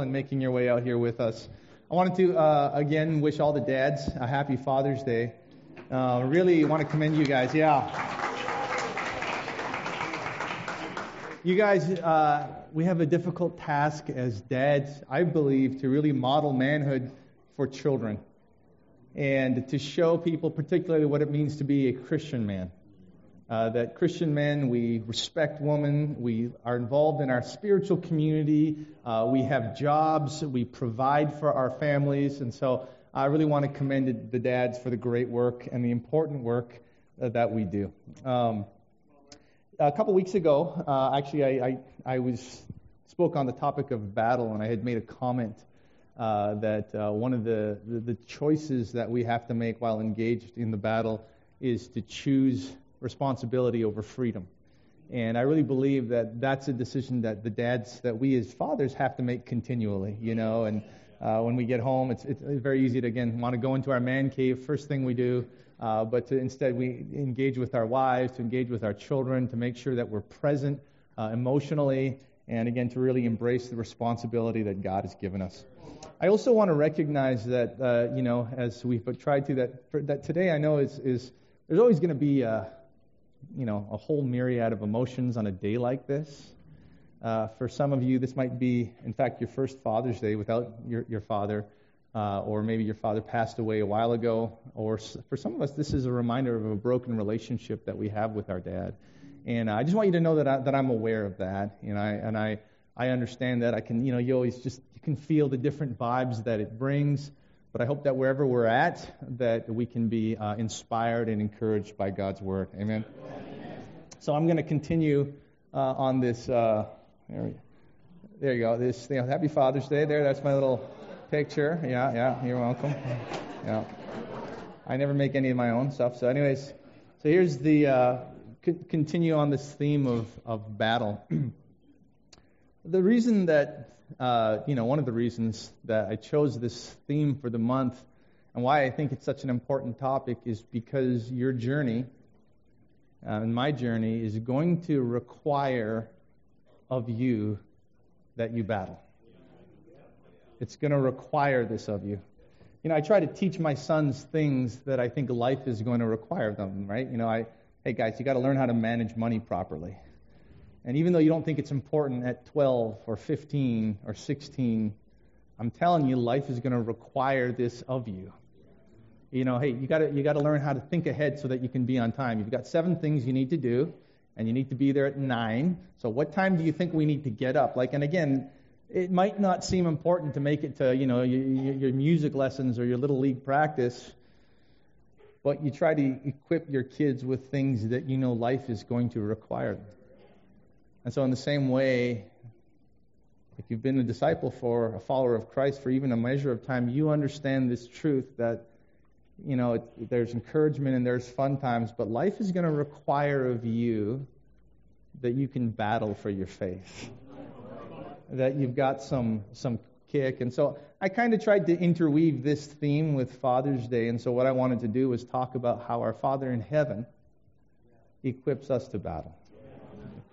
and making your way out here with us. I wanted to uh, again wish all the dads a happy Father's Day. Uh, really want to commend you guys. Yeah. You guys, uh, we have a difficult task as dads, I believe, to really model manhood for children and to show people, particularly, what it means to be a Christian man. Uh, that Christian men, we respect women, we are involved in our spiritual community, uh, we have jobs, we provide for our families, and so I really want to commend the dads for the great work and the important work uh, that we do. Um, a couple weeks ago, uh, actually, I, I, I, was spoke on the topic of battle, and I had made a comment uh, that uh, one of the, the, the choices that we have to make while engaged in the battle is to choose responsibility over freedom. And I really believe that that's a decision that the dads, that we as fathers have to make continually, you know. And uh, when we get home, it's, it's very easy to, again, want to go into our man cave, first thing we do, uh, but to instead we engage with our wives, to engage with our children, to make sure that we're present uh, emotionally, and again, to really embrace the responsibility that God has given us. I also want to recognize that, uh, you know, as we've tried to, that, that today I know is, is there's always going to be a, you know, a whole myriad of emotions on a day like this. Uh, for some of you, this might be, in fact, your first Father's Day without your, your father, uh, or maybe your father passed away a while ago. Or for some of us, this is a reminder of a broken relationship that we have with our dad. And I just want you to know that, I, that I'm aware of that. And I, and I, I understand that. I can, you know, you always just you can feel the different vibes that it brings. But I hope that wherever we're at, that we can be uh, inspired and encouraged by God's word. Amen. Amen. So I'm going to continue uh, on this. Uh, there, there you go. This you know, Happy Father's Day. There, that's my little picture. Yeah, yeah. You're welcome. Yeah. I never make any of my own stuff. So, anyways, so here's the uh, c- continue on this theme of of battle. the reason that uh, you know, one of the reasons that I chose this theme for the month and why I think it's such an important topic is because your journey uh, and my journey is going to require of you that you battle. It's going to require this of you. You know, I try to teach my sons things that I think life is going to require them, right? You know, I, hey guys, you got to learn how to manage money properly. And even though you don't think it's important at 12 or 15 or 16, I'm telling you, life is going to require this of you. You know, hey, you got to you got to learn how to think ahead so that you can be on time. You've got seven things you need to do, and you need to be there at nine. So, what time do you think we need to get up? Like, and again, it might not seem important to make it to you know your, your music lessons or your little league practice, but you try to equip your kids with things that you know life is going to require. And so, in the same way, if you've been a disciple for a follower of Christ for even a measure of time, you understand this truth that, you know, it, there's encouragement and there's fun times, but life is going to require of you that you can battle for your faith. That you've got some, some kick. And so I kind of tried to interweave this theme with Father's Day. And so what I wanted to do was talk about how our Father in heaven equips us to battle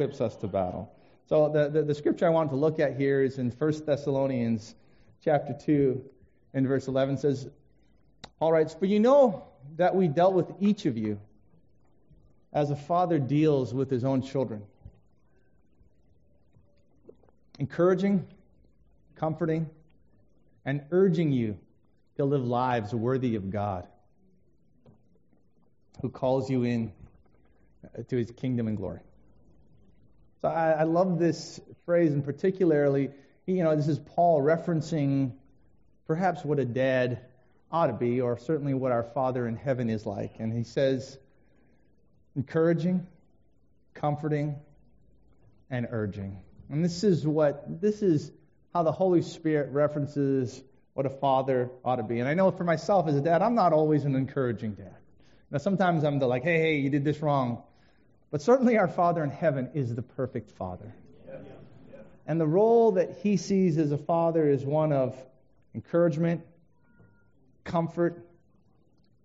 equips us to battle. So the, the, the scripture I want to look at here is in 1 Thessalonians chapter 2 and verse 11 says, All right, for you know that we dealt with each of you as a father deals with his own children. Encouraging, comforting, and urging you to live lives worthy of God, who calls you in to his kingdom and glory. So I, I love this phrase, and particularly, you know, this is Paul referencing perhaps what a dad ought to be, or certainly what our Father in heaven is like. And he says, encouraging, comforting, and urging. And this is what this is how the Holy Spirit references what a father ought to be. And I know for myself as a dad, I'm not always an encouraging dad. Now sometimes I'm the like, hey, hey, you did this wrong. But certainly our Father in heaven is the perfect Father. And the role that he sees as a father is one of encouragement, comfort,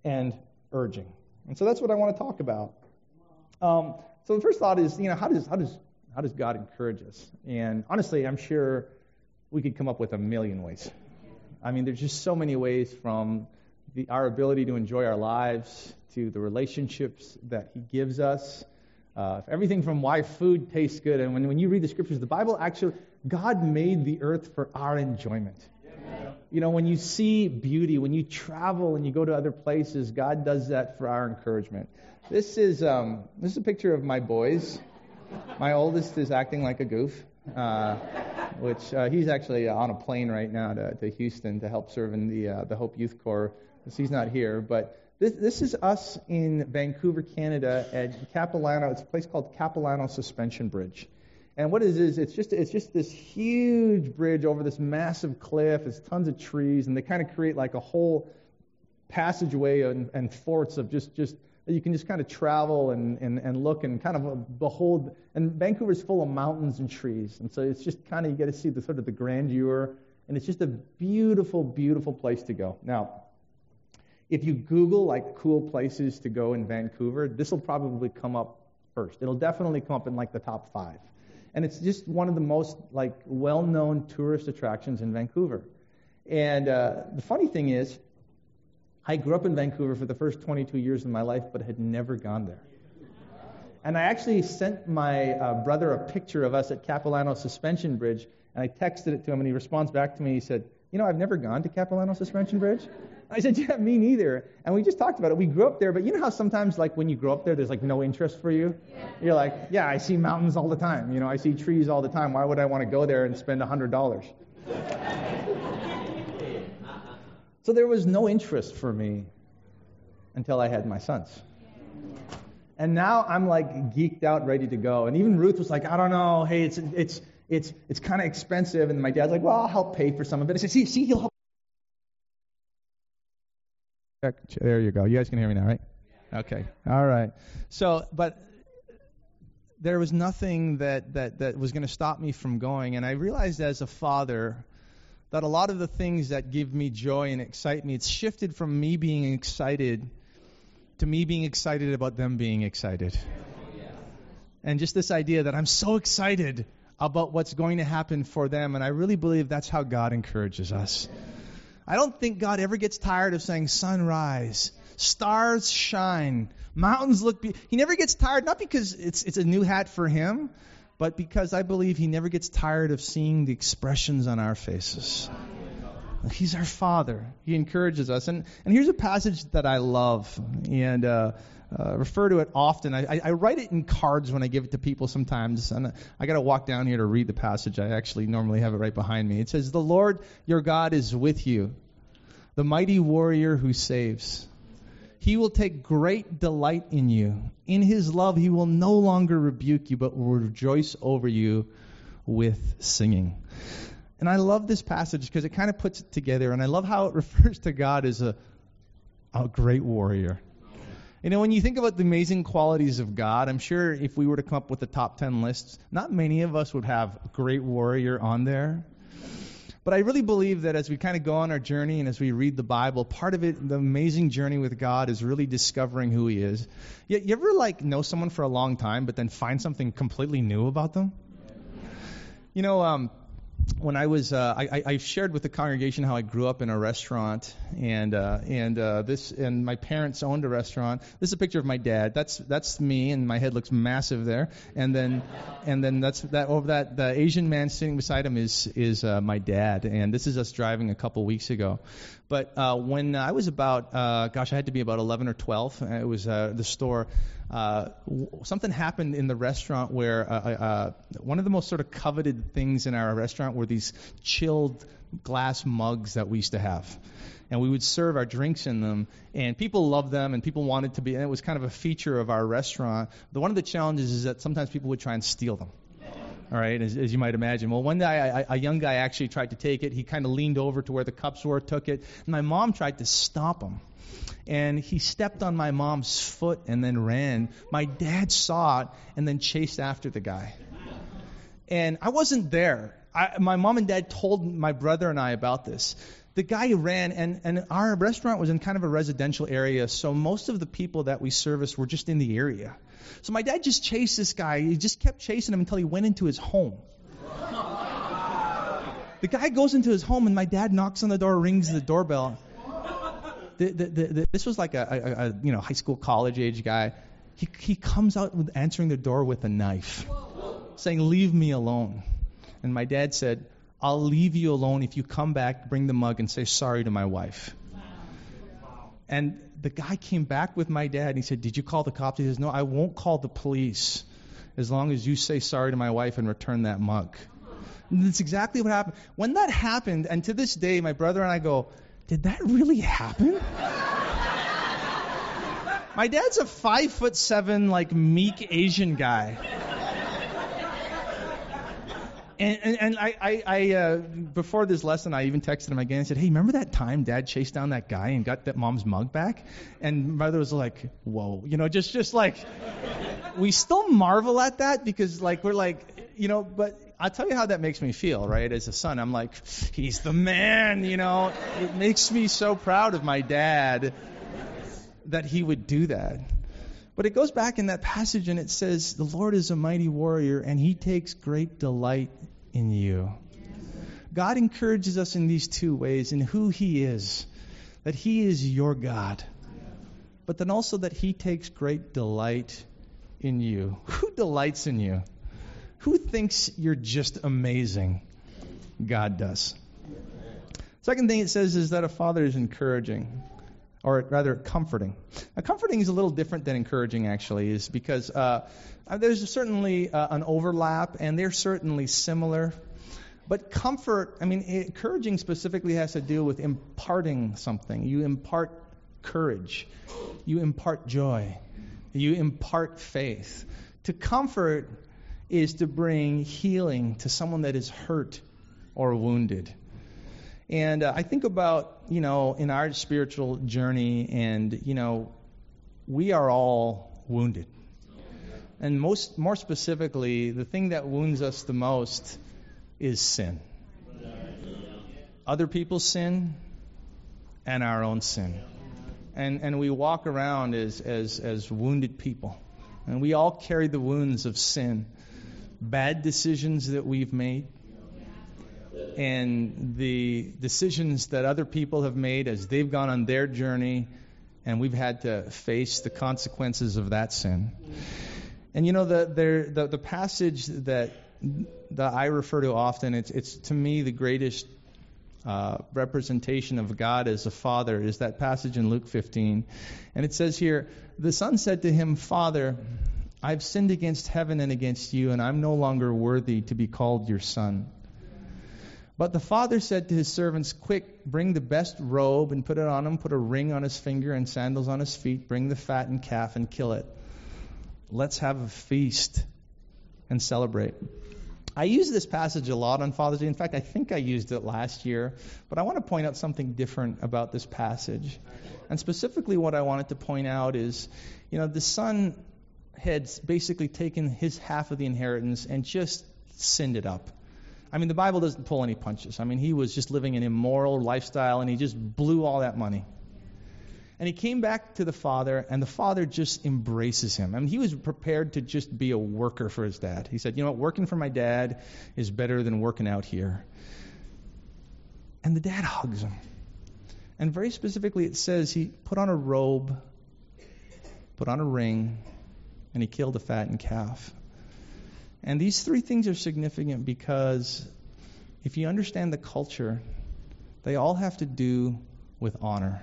and urging. And so that's what I want to talk about. Um, so the first thought is, you know, how does how does how does God encourage us? And honestly, I'm sure we could come up with a million ways. I mean, there's just so many ways from the, our ability to enjoy our lives to the relationships that He gives us. Uh, everything from why food tastes good. And when, when you read the scriptures, the Bible actually, God made the earth for our enjoyment. You know, when you see beauty, when you travel and you go to other places, God does that for our encouragement. This is um, this is a picture of my boys. My oldest is acting like a goof, uh, which uh, he's actually on a plane right now to, to Houston to help serve in the uh, the Hope Youth Corps. He's not here, but this, this is us in Vancouver, Canada, at Capilano. It's a place called Capilano Suspension Bridge. And what it is is it's just it's just this huge bridge over this massive cliff. It's tons of trees, and they kind of create like a whole passageway and, and forts of just just you can just kind of travel and, and, and look and kind of behold. And Vancouver's full of mountains and trees, and so it's just kind of you get to see the sort of the grandeur, and it's just a beautiful, beautiful place to go. Now, if you Google like cool places to go in Vancouver, this will probably come up first. It'll definitely come up in like the top five and it's just one of the most like well-known tourist attractions in Vancouver. And uh, the funny thing is, I grew up in Vancouver for the first 22 years of my life, but had never gone there. And I actually sent my uh, brother a picture of us at Capilano Suspension Bridge, and I texted it to him, and he responds back to me. He said, "You know, I've never gone to Capilano Suspension Bridge." I said, yeah, me neither. And we just talked about it. We grew up there, but you know how sometimes, like, when you grow up there, there's, like, no interest for you? Yeah. You're like, yeah, I see mountains all the time. You know, I see trees all the time. Why would I want to go there and spend a $100? so there was no interest for me until I had my sons. And now I'm, like, geeked out, ready to go. And even Ruth was like, I don't know. Hey, it's, it's, it's, it's kind of expensive. And my dad's like, well, I'll help pay for some of it. I said, see, see, he'll help there you go. You guys can hear me now, right? Okay. All right. So, but there was nothing that, that, that was going to stop me from going. And I realized as a father that a lot of the things that give me joy and excite me, it's shifted from me being excited to me being excited about them being excited. And just this idea that I'm so excited about what's going to happen for them. And I really believe that's how God encourages us. I don't think God ever gets tired of saying sunrise, stars shine, mountains look be-. He never gets tired, not because it's, it's a new hat for him, but because I believe he never gets tired of seeing the expressions on our faces. He's our Father. He encourages us. And, and here's a passage that I love and uh, uh, refer to it often. I, I, write it in cards when I give it to people sometimes. And I got to walk down here to read the passage. I actually normally have it right behind me. It says, The Lord your God is with you, the mighty warrior who saves. He will take great delight in you. In his love, he will no longer rebuke you, but will rejoice over you with singing. And I love this passage because it kind of puts it together, and I love how it refers to God as a, a great warrior. You know, when you think about the amazing qualities of God, I'm sure if we were to come up with the top 10 lists, not many of us would have great warrior on there. But I really believe that as we kind of go on our journey and as we read the Bible, part of it, the amazing journey with God, is really discovering who He is. You, you ever like know someone for a long time, but then find something completely new about them? You know, um, when I was, uh, I, I shared with the congregation how I grew up in a restaurant, and uh, and uh, this, and my parents owned a restaurant. This is a picture of my dad. That's that's me, and my head looks massive there. And then, and then that's that over that the Asian man sitting beside him is is uh, my dad, and this is us driving a couple weeks ago. But uh, when I was about, uh, gosh, I had to be about 11 or 12. Uh, it was uh, the store. Uh, something happened in the restaurant where uh, uh, one of the most sort of coveted things in our restaurant were these chilled glass mugs that we used to have. And we would serve our drinks in them, and people loved them, and people wanted to be, and it was kind of a feature of our restaurant. But one of the challenges is that sometimes people would try and steal them all right, as, as you might imagine. Well, one day I, I, a young guy actually tried to take it. He kind of leaned over to where the cups were, took it. My mom tried to stop him. And he stepped on my mom's foot and then ran. My dad saw it and then chased after the guy. And I wasn't there. I, my mom and dad told my brother and I about this. The guy ran, and, and our restaurant was in kind of a residential area, so most of the people that we serviced were just in the area. So my dad just chased this guy. He just kept chasing him until he went into his home. The guy goes into his home, and my dad knocks on the door, rings the doorbell. The, the, the, this was like a, a, a, you know high school, college age guy. He, he comes out with answering the door with a knife, saying, "Leave me alone." And my dad said, "I'll leave you alone if you come back, bring the mug, and say sorry to my wife." And the guy came back with my dad and he said, Did you call the cops? He says, No, I won't call the police as long as you say sorry to my wife and return that mug. And that's exactly what happened. When that happened, and to this day, my brother and I go, Did that really happen? my dad's a five foot seven, like meek Asian guy. And, and, and I, I, I uh, before this lesson, I even texted him again and said, "Hey, remember that time Dad chased down that guy and got that mom's mug back?" And mother was like, "Whoa," you know, just just like we still marvel at that because like we're like, you know, but I'll tell you how that makes me feel, right? As a son, I'm like, he's the man, you know. It makes me so proud of my dad that he would do that. But it goes back in that passage and it says, The Lord is a mighty warrior and he takes great delight in you. God encourages us in these two ways in who he is, that he is your God, but then also that he takes great delight in you. Who delights in you? Who thinks you're just amazing? God does. Second thing it says is that a father is encouraging or rather comforting. Now, comforting is a little different than encouraging, actually, is because uh, there's certainly uh, an overlap, and they're certainly similar. But comfort, I mean, encouraging specifically has to do with imparting something. You impart courage, you impart joy, you impart faith. To comfort is to bring healing to someone that is hurt or wounded. And uh, I think about, you know, in our spiritual journey, and, you know, we are all wounded. And most, more specifically, the thing that wounds us the most is sin. Other people's sin and our own sin. And, and we walk around as, as, as wounded people. And we all carry the wounds of sin, bad decisions that we've made, and the decisions that other people have made as they've gone on their journey, and we've had to face the consequences of that sin. And you know, the, the, the passage that, that I refer to often, it's, it's to me the greatest uh, representation of God as a father is that passage in Luke 15. And it says here, The son said to him, Father, I've sinned against heaven and against you, and I'm no longer worthy to be called your son. But the father said to his servants, Quick, bring the best robe and put it on him, put a ring on his finger and sandals on his feet, bring the fattened calf and kill it. Let's have a feast and celebrate. I use this passage a lot on Father's Day. In fact, I think I used it last year. But I want to point out something different about this passage. And specifically, what I wanted to point out is you know, the son had basically taken his half of the inheritance and just sinned it up. I mean, the Bible doesn't pull any punches. I mean, he was just living an immoral lifestyle and he just blew all that money. And he came back to the father, and the father just embraces him. I mean, he was prepared to just be a worker for his dad. He said, You know what? Working for my dad is better than working out here. And the dad hugs him. And very specifically, it says he put on a robe, put on a ring, and he killed a fattened calf. And these three things are significant because if you understand the culture, they all have to do with honor.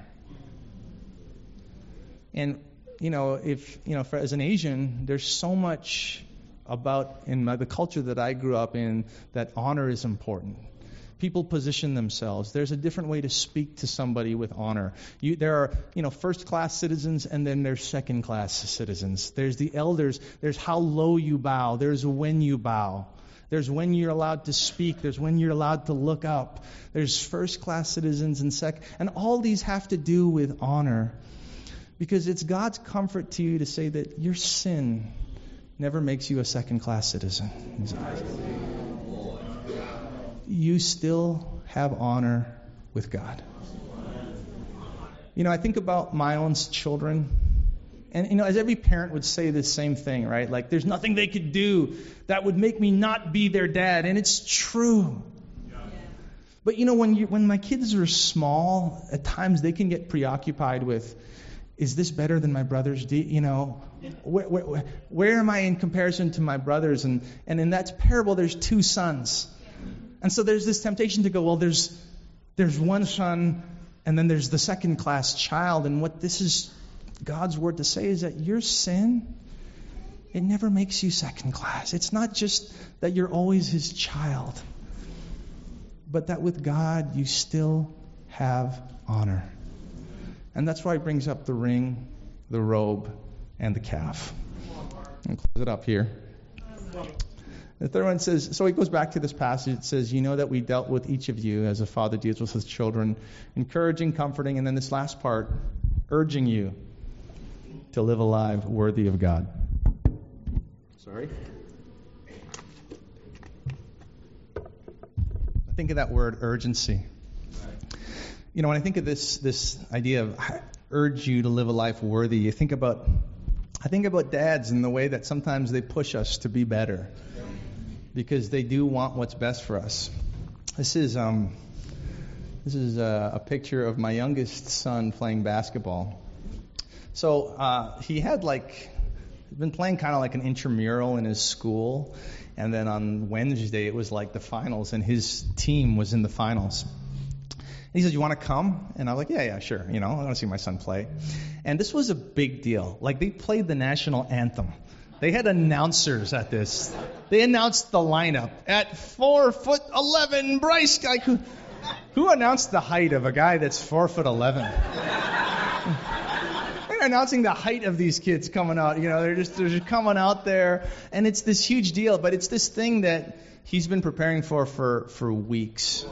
And you know, if you know, for, as an Asian, there's so much about in my, the culture that I grew up in that honor is important. People position themselves. There's a different way to speak to somebody with honor. You, there are, you know, first-class citizens, and then there's second-class citizens. There's the elders. There's how low you bow. There's when you bow. There's when you're allowed to speak. There's when you're allowed to look up. There's first-class citizens and second, and all these have to do with honor. Because it's God's comfort to you to say that your sin never makes you a second class citizen. You still have honor with God. You know, I think about my own children. And, you know, as every parent would say the same thing, right? Like, there's nothing they could do that would make me not be their dad. And it's true. But you know, when you when my kids are small, at times they can get preoccupied with, is this better than my brothers? Do, you know, where, where, where am I in comparison to my brothers? And and in that parable, there's two sons, and so there's this temptation to go, well, there's there's one son, and then there's the second class child, and what this is God's word to say is that your sin it never makes you second class. It's not just that you're always his child, but that with God you still have honor. And that's why he brings up the ring, the robe, and the calf. And close it up here. The third one says, so he goes back to this passage. It says, You know that we dealt with each of you as a father deals with his children, encouraging, comforting, and then this last part, urging you to live a life worthy of God. Sorry. I think of that word urgency. You know, when I think of this this idea of urge you to live a life worthy, you think about I think about dads and the way that sometimes they push us to be better because they do want what's best for us. This is um, this is a, a picture of my youngest son playing basketball. So uh, he had like been playing kind of like an intramural in his school, and then on Wednesday it was like the finals, and his team was in the finals. And he said, "You want to come?" And I was like, "Yeah, yeah, sure. You know, I want to see my son play." And this was a big deal. Like they played the national anthem. They had announcers at this. They announced the lineup at four foot eleven. Bryce guy who, who announced the height of a guy that's four foot eleven they're announcing the height of these kids coming out. You know, they're just they're just coming out there, and it's this huge deal. But it's this thing that he's been preparing for for for weeks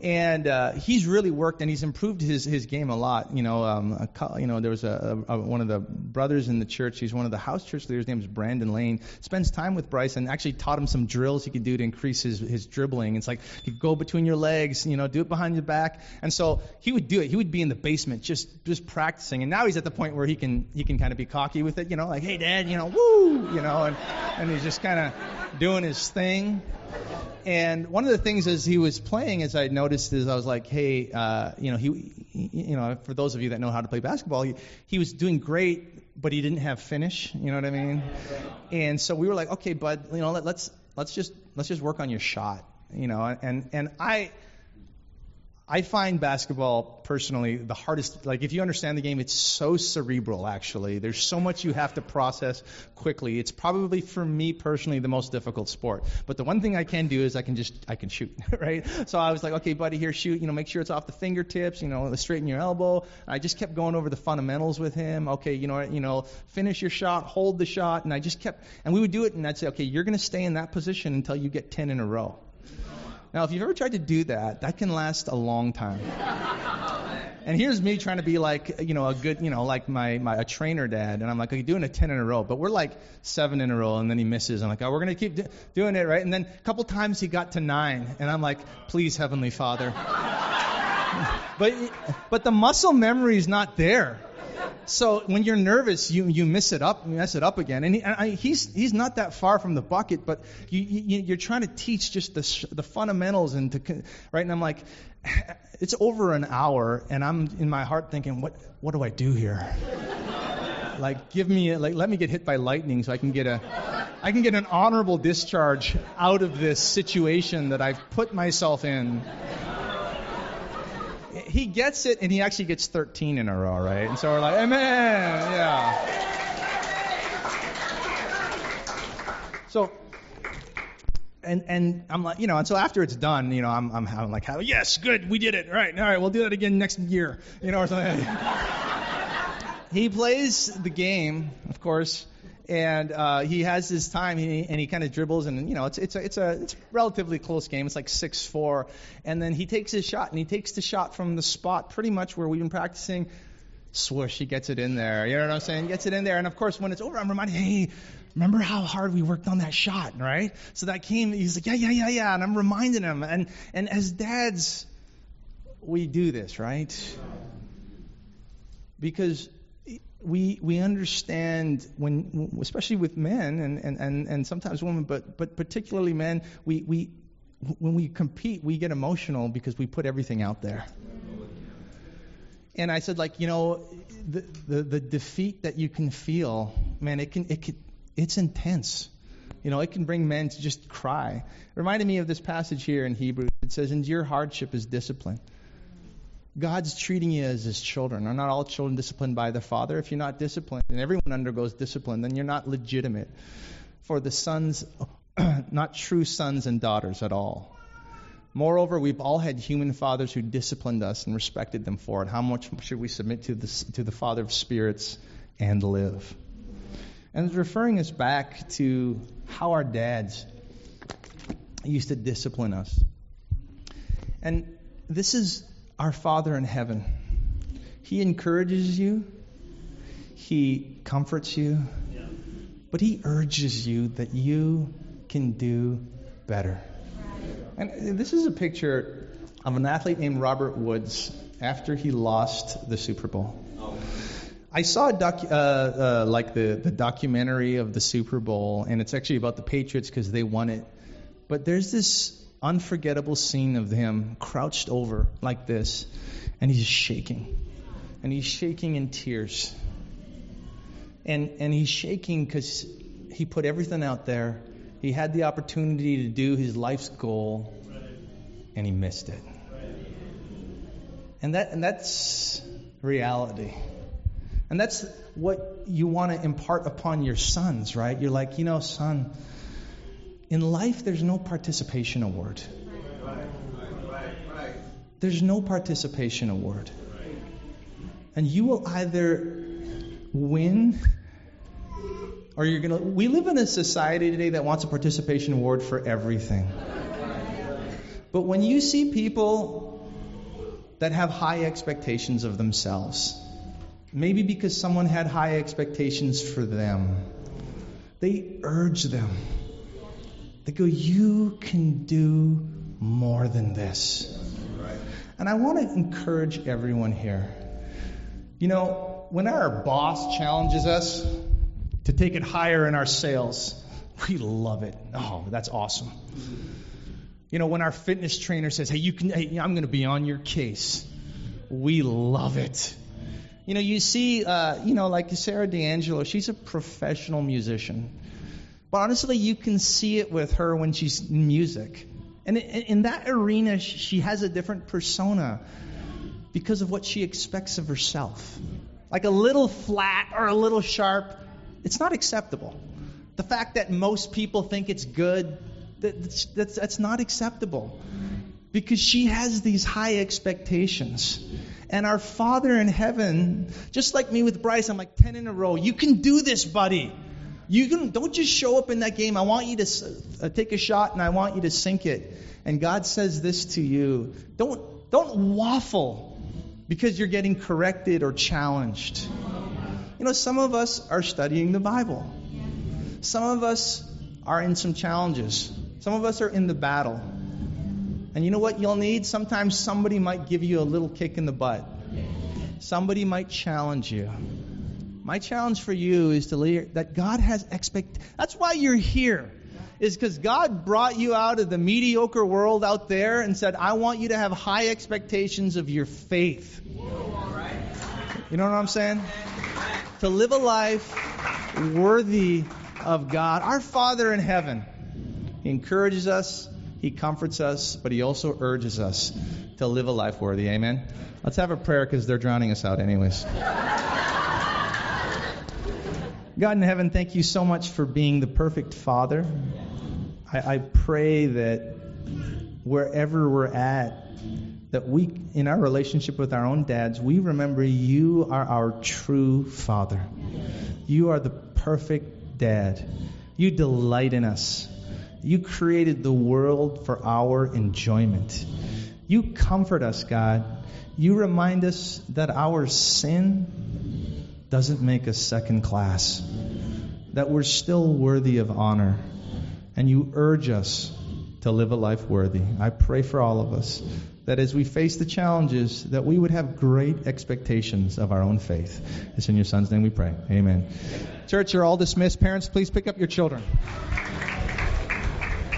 and uh, he's really worked and he's improved his his game a lot. You know, um, a, you know, there was a, a, one of the brothers in the church. He's one of the house church leaders. His name is Brandon Lane. Spends time with Bryce and actually taught him some drills he could do to increase his his dribbling. It's like you go between your legs, you know, do it behind your back. And so he would do it. He would be in the basement just just practicing. And now he's at the point where he can he can kind of be cocky with it. You know, like, hey, Dad, you know, woo, you know, and and he's just kind of doing his thing. And one of the things as he was playing, as I noticed, is I was like, hey, uh, you know, he, you know, for those of you that know how to play basketball, he, he was doing great, but he didn't have finish. You know what I mean? And so we were like, okay, bud, you know, let, let's let's just let's just work on your shot. You know, and and I I find basketball personally the hardest. Like, if you understand the game, it's so cerebral, actually. There's so much you have to process quickly. It's probably, for me personally, the most difficult sport. But the one thing I can do is I can just, I can shoot, right? So I was like, okay, buddy, here, shoot. You know, make sure it's off the fingertips, you know, straighten your elbow. I just kept going over the fundamentals with him. Okay, you know, you know, finish your shot, hold the shot. And I just kept, and we would do it, and I'd say, okay, you're going to stay in that position until you get 10 in a row. Now, if you've ever tried to do that, that can last a long time. And here's me trying to be like, you know, a good, you know, like my, my a trainer dad, and I'm like, okay, doing a ten in a row, but we're like seven in a row, and then he misses. I'm like, oh, we're gonna keep doing it, right? And then a couple times he got to nine, and I'm like, please, Heavenly Father. but but the muscle memory is not there. So when you're nervous, you you miss it up, mess it up again. And, he, and I, he's he's not that far from the bucket, but you, you you're trying to teach just the the fundamentals and to right. And I'm like, it's over an hour, and I'm in my heart thinking, what what do I do here? like give me a, like let me get hit by lightning so I can get a I can get an honorable discharge out of this situation that I've put myself in he gets it, and he actually gets 13 in a row, right? And so we're like, Amen, yeah. So, and and I'm like, you know, and so after it's done, you know, I'm I'm, I'm like, yes, good, we did it, all right, all right, we'll do that again next year, you know, or something. he plays the game, of course and uh, he has his time, and he, and he kind of dribbles, and you know, it's it's a it's a it's a relatively close game. It's like six four, and then he takes his shot, and he takes the shot from the spot pretty much where we've been practicing. Swoosh, he gets it in there. You know what I'm saying? He gets it in there, and of course, when it's over, I'm reminded, hey, remember how hard we worked on that shot, right? So that came. He's like, yeah, yeah, yeah, yeah, and I'm reminding him, and and as dads, we do this, right? Because we we understand when especially with men and, and, and, and sometimes women but but particularly men we, we when we compete, we get emotional because we put everything out there. And I said, like, you know, the, the, the defeat that you can feel, man, it can, it can, it's intense. You know, it can bring men to just cry. It reminded me of this passage here in Hebrews. It says, endure hardship as discipline. God's treating you as his children. Are not all children disciplined by their father? If you're not disciplined, and everyone undergoes discipline, then you're not legitimate. For the sons, not true sons and daughters at all. Moreover, we've all had human fathers who disciplined us and respected them for it. How much should we submit to the, to the Father of spirits and live? And it's referring us back to how our dads used to discipline us. And this is our Father in heaven. He encourages you, He comforts you, but He urges you that you can do better. And this is a picture of an athlete named Robert Woods after he lost the Super Bowl. I saw a uh, uh, like the, the documentary of the Super Bowl, and it's actually about the Patriots because they won it. But there's this unforgettable scene of him crouched over like this, and he's shaking. And he's shaking in tears. And, and he's shaking because he put everything out there. He had the opportunity to do his life's goal, and he missed it. And, that, and that's reality. And that's what you want to impart upon your sons, right? You're like, you know, son, in life, there's no participation award. There's no participation award. And you will either win or you're going to. We live in a society today that wants a participation award for everything. But when you see people that have high expectations of themselves, maybe because someone had high expectations for them, they urge them they go, You can do more than this. And I want to encourage everyone here. You know, when our boss challenges us to take it higher in our sales, we love it. Oh, that's awesome. You know, when our fitness trainer says, "Hey, you can hey, I'm going to be on your case." We love it. You know, you see, uh, you know, like Sarah D'Angelo, she's a professional musician. But honestly, you can see it with her when she's in music. And in that arena, she has a different persona because of what she expects of herself. Like a little flat or a little sharp, it's not acceptable. The fact that most people think it's good, that's, that's, that's not acceptable. Because she has these high expectations. And our Father in heaven, just like me with Bryce, I'm like 10 in a row. You can do this, buddy. You can, don't just show up in that game. I want you to uh, take a shot and I want you to sink it. And God says this to you. Don't, don't waffle because you're getting corrected or challenged. You know, some of us are studying the Bible. Some of us are in some challenges. Some of us are in the battle. And you know what you'll need? Sometimes somebody might give you a little kick in the butt. Somebody might challenge you. My challenge for you is to leave that God has expect. That's why you're here. Is because God brought you out of the mediocre world out there and said, I want you to have high expectations of your faith. You know what I'm saying? To live a life worthy of God. Our Father in heaven, He encourages us, He comforts us, but He also urges us to live a life worthy. Amen? Let's have a prayer because they're drowning us out, anyways. God in heaven, thank you so much for being the perfect Father. I, I pray that wherever we're at, that we, in our relationship with our own dads, we remember you are our true Father. You are the perfect dad. You delight in us. You created the world for our enjoyment. You comfort us, God. You remind us that our sin doesn't make us second class, that we're still worthy of honor. And you urge us to live a life worthy. I pray for all of us that as we face the challenges, that we would have great expectations of our own faith. It's in your son's name we pray. Amen. Church, you're all dismissed. Parents, please pick up your children.